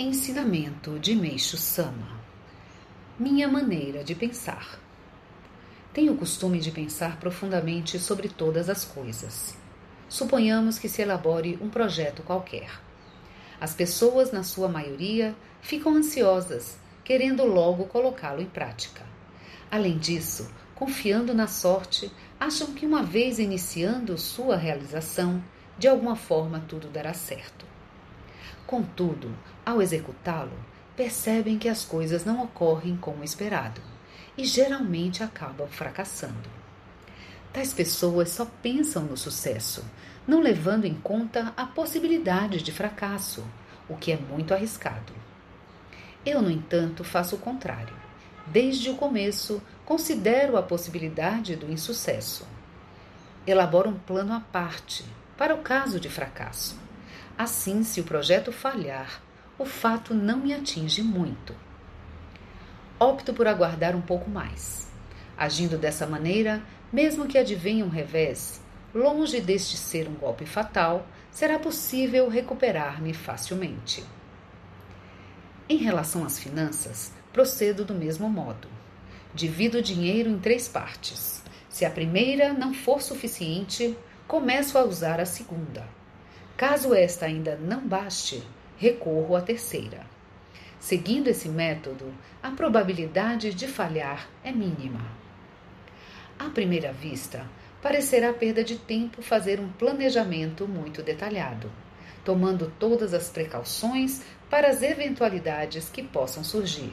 Ensinamento de Meixo Sama Minha maneira de pensar. Tenho o costume de pensar profundamente sobre todas as coisas. Suponhamos que se elabore um projeto qualquer. As pessoas, na sua maioria, ficam ansiosas, querendo logo colocá-lo em prática. Além disso, confiando na sorte, acham que uma vez iniciando sua realização, de alguma forma tudo dará certo. Contudo, ao executá-lo, percebem que as coisas não ocorrem como esperado e geralmente acabam fracassando. Tais pessoas só pensam no sucesso, não levando em conta a possibilidade de fracasso, o que é muito arriscado. Eu, no entanto, faço o contrário. Desde o começo, considero a possibilidade do insucesso. Elaboro um plano à parte para o caso de fracasso Assim, se o projeto falhar, o fato não me atinge muito. Opto por aguardar um pouco mais. Agindo dessa maneira, mesmo que advenha um revés, longe deste ser um golpe fatal, será possível recuperar-me facilmente. Em relação às finanças, procedo do mesmo modo. Divido o dinheiro em três partes. Se a primeira não for suficiente, começo a usar a segunda. Caso esta ainda não baste, recorro à terceira. Seguindo esse método, a probabilidade de falhar é mínima. À primeira vista, parecerá perda de tempo fazer um planejamento muito detalhado, tomando todas as precauções para as eventualidades que possam surgir.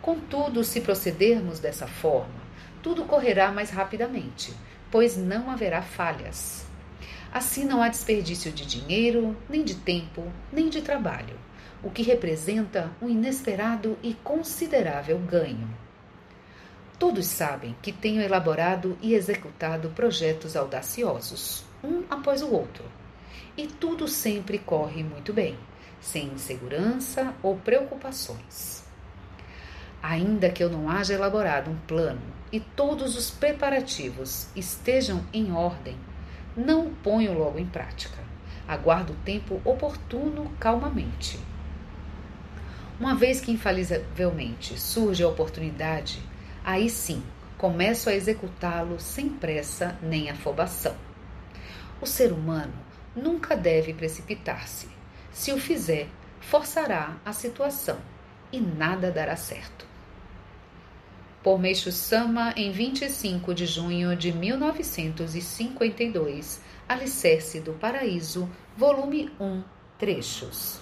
Contudo, se procedermos dessa forma, tudo correrá mais rapidamente, pois não haverá falhas. Assim não há desperdício de dinheiro, nem de tempo, nem de trabalho, o que representa um inesperado e considerável ganho. Todos sabem que tenho elaborado e executado projetos audaciosos, um após o outro, e tudo sempre corre muito bem, sem insegurança ou preocupações. Ainda que eu não haja elaborado um plano e todos os preparativos estejam em ordem, não o ponho logo em prática. Aguardo o tempo oportuno calmamente. Uma vez que infalivelmente surge a oportunidade, aí sim começo a executá-lo sem pressa nem afobação. O ser humano nunca deve precipitar-se. Se o fizer, forçará a situação e nada dará certo por Meixo Sama em 25 de junho de 1952, Alicerce do Paraíso, volume 1, trechos.